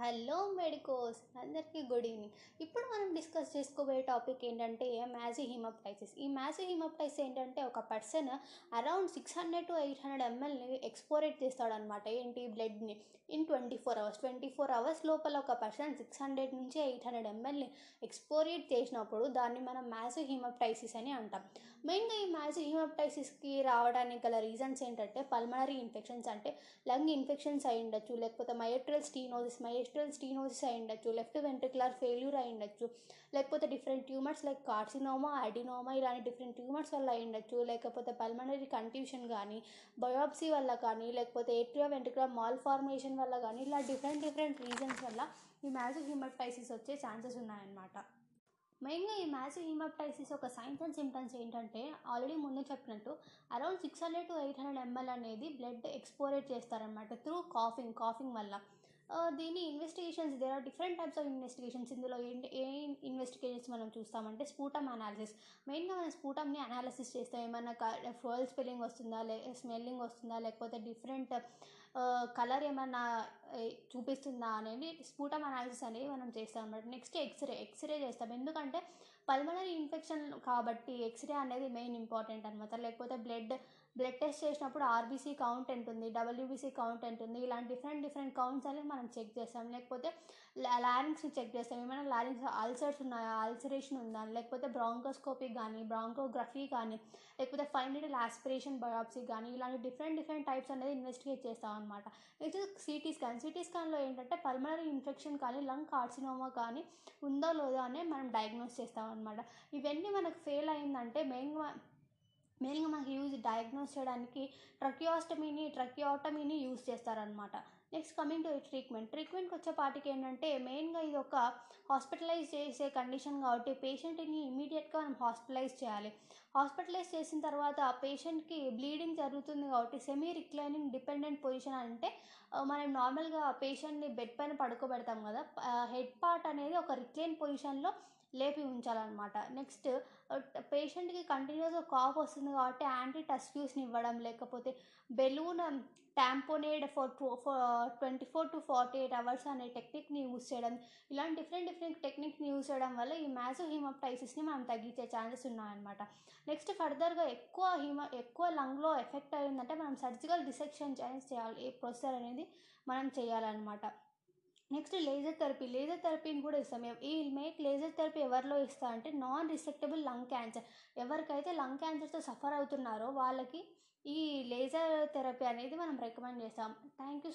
Hello medicos అందరికీ good evening. ఇప్పుడు మనం డిస్కస్ చేసుకోబోయే టాపిక్ ఏంటంటే మ్యాజీ హిమప్టైసిస్. ఈ మ్యాజీ హిమప్టైసిస్ ఏంటంటే ఒక person around six hundred to eight hundred ఎంఎల్ని expectorate చేస్తాడనమాట ఏంటి? బ్లడ్ని. In twenty four hours. Twenty four hours లోపల ఒక పర్సన్ సిక్స్ హండ్రెడ్ నుంచి ఎయిట్ హండ్రెడ్ ఎంఎల్ని ఎక్స్పోరేట్ చేసినప్పుడు దాన్ని మనం మ్యాజీ హిమప్టైసిస్ అని అంటాం. మెయిన్గా ఈ మ్యాజీ హిమప్టైసిస్కి రావడానికి గల రీజన్స్ ఏంటంటే పల్మనరీ ఇన్ఫెక్షన్స్ అంటే లంగ్ ఇన్ఫెక్షన్స్ అయి ఉండొచ్చు లేకపోతే మయోట్రల్ స్టీనోసిస్ మయోట్రల్ స్టీనోసిస్ అయి ఉండొచ్చు లెఫ్ట్ వెంట్రికులర్ ఫెయిల్యూర్ అయి ఉండొచ్చు లేకపోతే different tumours like carcinoma adenoma ఇలాంటి డిఫరెంట్ ట్యూమర్స్ వల్ల అయి ఉండొచ్చు లేకపోతే పల్మనరీ కంట్యూషన్ కానీ బయోప్సీ వల్ల కానీ లేకపోతే ఏట్రియో వెంట్రికులర్ మాల్ ఫార్మేషన్ వల్ల కానీ ఇలా డిఫరెంట్ డిఫరెంట్ రీజన్స్ వల్ల ఈ మ్యాజిక్ హిమటైసిస్ వచ్చే ఛాన్సెస్ ఉన్నాయన్నమాట. మెయిన్గా ఈ మ్యాజిక్ హిమప్టైసిస్ ఒక సైన్స్ అండ్ సిమ్టమ్స్ ఏంటంటే ఆల్రెడీ ముందే చెప్పినట్టు around six hundred to eight hundred ML అనేది బ్లడ్ ఎక్స్పోరేట్ చేస్తారనమాట త్రూ కాఫింగ్ కాఫింగ్ వల్ల. దీని investigations there are different types of investigations ఇందులో ఏంటి ఏ ఇన్వెస్టిగేషన్స్ మనం చూస్తామంటే స్పూటమ్ అనాలిసిస్ మెయిన్గా మనం స్పూటమ్ని అనాలిసిస్ చేస్తాం ఏమన్నా ఫర్ల్ స్పెల్లింగ్ వస్తుందా లే స్మెల్లింగ్ వస్తుందా లేకపోతే డిఫరెంట్ కలర్ ఏమన్నా చూపిస్తుందా అనేది స్పూటమ్ అనాలిసిస్ అనేది మనం చేస్తాం అనమాట నెక్స్ట్ ఎక్స్రే ఎక్స్రే చేస్తాం. ఎందుకంటే పల్మనరీ ఇన్ఫెక్షన్ కాబట్టి ఎక్స్రే అనేది మెయిన్ ఇంపార్టెంట్ అనమాట లేకపోతే బ్లడ్ బ్లడ్ టెస్ట్ చేసినప్పుడు ఆర్బీసీ కౌంట్ ఎంత ఉంది డబ్ల్యూబీసీ కౌంట్ ఎంత ఉంది ఇలాంటి డిఫరెంట్ డిఫరెంట్ కౌంట్స్ అనేవి మనం చెక్ చేస్తాం. లేకపోతే లారింగ్స్ని చెక్ చేస్తాం. ఏమైనా లారింగ్స్ అల్సర్స్ ఉన్నాయా అల్సరేషన్ ఉందా? లేకపోతే బ్రాంకోస్కోపీ కానీ బ్రాంకోగ్రఫీ కానీ లేకపోతే ఫైనల్ ఆస్పిరేషన్ బయాప్సీ కానీ ఇలాంటి డిఫరెంట్ డిఫరెంట్ టైప్స్ అనేది ఇన్వెస్టిగేట్ చేస్తాం అనమాట. నెక్స్ట్ సిటీ స్కాన్ సిటీ స్కాన్లో ఏంటంటే పల్మనరీ ఇన్ఫెక్షన్ కానీ లంగ్ కార్సినోమా కానీ ఉందో లేదో అనే మనం డయాగ్నోస్ చేస్తాం అనమాట. ఇవన్నీ మనకు ఫెయిల్ అయిందంటే మెయిన్ మెయిన్గా మనకి యూజ్ డయాగ్నోస్ చేయడానికి ట్రకియోస్టమీని ట్రకియోటమీని యూజ్ చేస్తారనమాట నెక్స్ట్ కమింగ్ టు ట్రీట్మెంట్ ట్రీట్మెంట్కి వచ్చే పాటికి ఏంటంటే మెయిన్గా ఇది ఒక హాస్పిటలైజ్ చేసే కండిషన్ కాబట్టి పేషెంట్ని ఇమీడియట్గా మనం హాస్పిటలైజ్ చేయాలి. హాస్పిటలైజ్ చేసిన తర్వాత పేషెంట్కి బ్లీడింగ్ జరుగుతుంది కాబట్టి సెమీ రిక్లైనింగ్ డిపెండెంట్ పొజిషన్ అంటే మనం నార్మల్గా పేషెంట్ని బెడ్ పైన పడుకోబెడతాం కదా. హెడ్ పార్ట్ అనేది ఒక రిక్లైన్ పొజిషన్లో లేపి ఉంచాలన్నమాట. నెక్స్ట్ పేషెంట్కి కంటిన్యూస్గా కాఫ్ వస్తుంది కాబట్టి యాంటీ టస్ఫ్యూస్ని ఇవ్వడం లేకపోతే balloon tamponade for for twenty four to forty eight hours అనే టెక్నిక్ని యూస్ చేయడం. ఇలాంటి డిఫరెంట్ డిఫరెంట్ టెక్నిక్ని యూస్ చేయడం వల్ల ఈ మ్యాసివ్ హిమోప్టైసిస్ని మనం తగ్గించే ఛాన్సెస్ ఉన్నాయన్నమాట. నెక్స్ట్ ఫర్దర్గా ఎక్కువ హిమ ఎక్కువ లంగ్లో ఎఫెక్ట్ అయిందంటే మనం సర్జికల్ డిసెక్షన్ చేయాలి. ఏ ప్రొసీజర్ అనేది మనం చేయాలన్నమాట. Next laser therapy. లేజర్ థెరపీని కూడా ఇస్తాం. ఈ మేక్ లేజర్ థెరపీ ఎవరిలో ఇస్తా అంటే నాన్ రిసెక్టబుల్ లంగ్ క్యాన్సర్. ఎవరికైతే లంగ్ క్యాన్సర్తో సఫర్ అవుతున్నారో వాళ్ళకి ఈ లేజర్ థెరపీ అనేది మనం రికమెండ్ చేస్తాం. Thank you